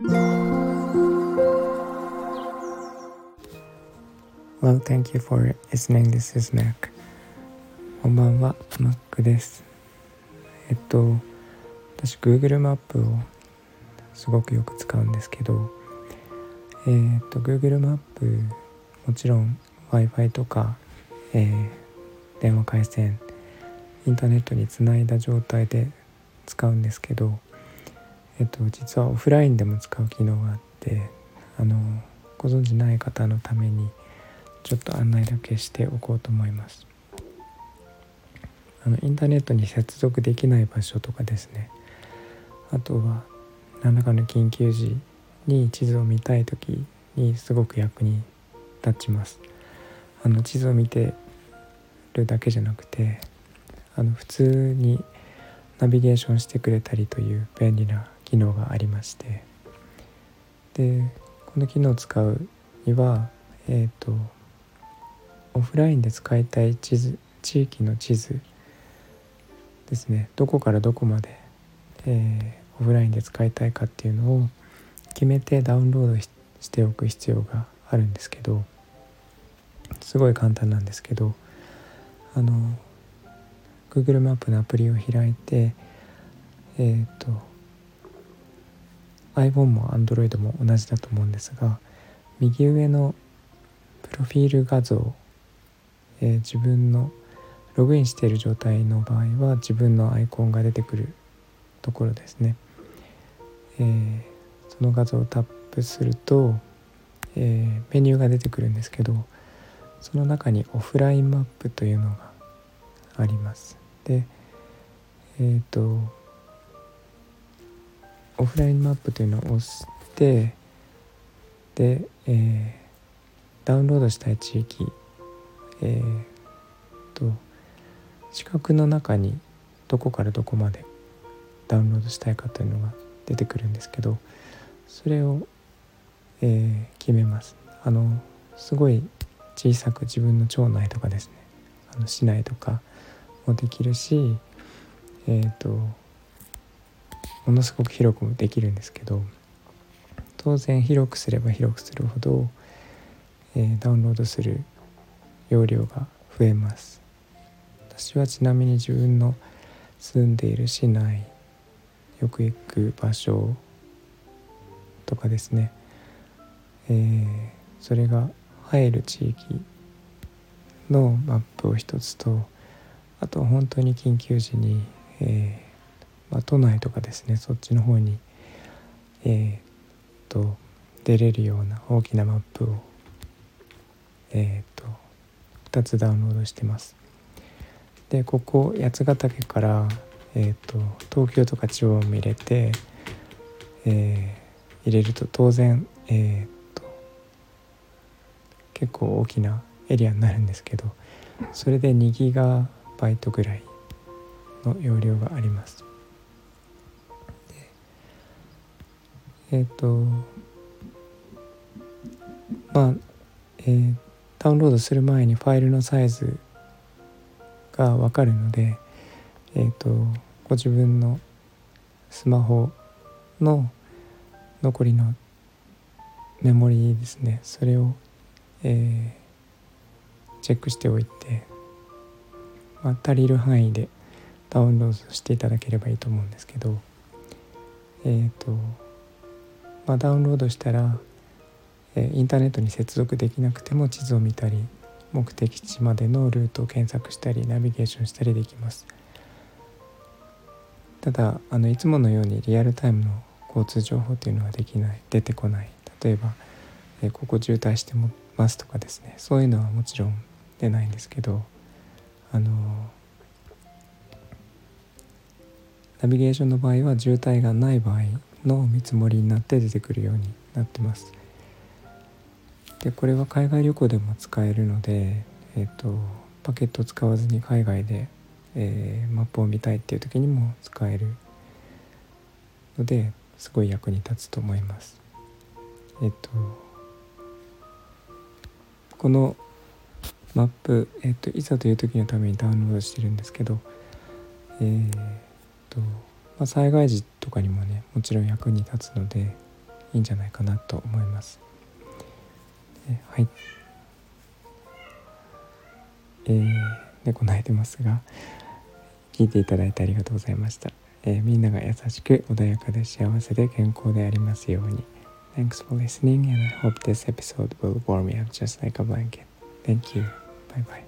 Well, thank you for listening. This is Mac. こんばんは、Mac です。えっと、私 Google マップをすごくよく使うんですけど、えー、っと Google マップもちろん Wi-Fi とか、えー、電話回線インターネットにつないだ状態で使うんですけど、えっと、実はオフラインでも使う機能があってあのご存じない方のためにちょっと案内だけしておこうと思います。あのインターネットに接続できない場所とかですね。あとは何らかの緊急時に地図を見たい時にすごく役に立ちます。あの地図を見てるだけじゃなくてあの普通にナビゲーションしてくれたりという便利な機能がありまして。でこの機能を使うにはえっ、ー、とオフラインで使いたい地図地域の地図ですね。どこからどこまで、えー、オフラインで使いたいかっていうのを決めてダウンロードしておく必要があるんですけどすごい簡単なんですけどあの Google マップのアプリを開いてえっ、ー、と iPhone も Android も同じだと思うんですが右上のプロフィール画像えー、自分のログインしている状態の場合は自分のアイコンが出てくるところですね、えー、その画像をタップすると、えー、メニューが出てくるんですけどその中にオフラインマップというのがあります。でえっ、とオフラインマップというのを押してで、えー、ダウンロードしたい地域えー、と四角の中にどこからどこまでダウンロードしたいかというのが出てくるんですけどそれを、えー、決めます。あのすごい小さく自分の町内とかですねあの市内とかもできるしえっ、ー、とものすごく広くもできるんですけど当然広くすれば広くするほど、えー、ダウンロードする容量が増えます。私はちなみに自分の住んでいる市内よく行く場所とかですね、えー、それが入る地域のマップを一つとあと本当に緊急時に、えーまあ、都内とかですねそっちの方に、えー、と出れるような大きなマップを、えー、と2つダウンロードしてます。でここ八ヶ岳から、えーと、東京とか地方も入れて、えー、入れると当然、えーと、結構大きなエリアになるんですけどそれで2ギガバイトぐらいの容量があります。えっ、ー、とまあえー、ダウンロードする前にファイルのサイズが分かるので、えーと、ご自分のスマホの残りのメモリーですね。それを、えー、チェックしておいて、まあ、足りる範囲でダウンロードしていただければいいと思うんですけどえっ、ー、とまあダウンロードしたらえインターネットに接続できなくても地図を見たり目的地までのルートを検索したりナビゲーションしたりできます。ただあのいつものようにリアルタイムの交通情報というのはできない出てこない。例えば、えここ渋滞してますとかですね。そういうのはもちろん出ないんですけどあのナビゲーションの場合は渋滞がない場合の見積もりになって出てくるようになってますでこれは海外旅行でも使えるので、えーと、パケット使わずに海外で、えー、マップを見たいっていう時にも使えるのですごい役に立つと思います。えっ、ー、とこのマップ、えっ、ー、といざという時のためにダウンロードしてるんですけど、えーとまあ、災害時とかにもねもちろん役に立つので、いいんじゃないかなと思います。はい。えー、猫泣いてますが聞いていただいてありがとうございました。えー、みんなが優しく穏やかで幸せで健康でありますように。Thanks for listening and I hope this episode will warm me up just like a blanket. Thank you. Bye bye.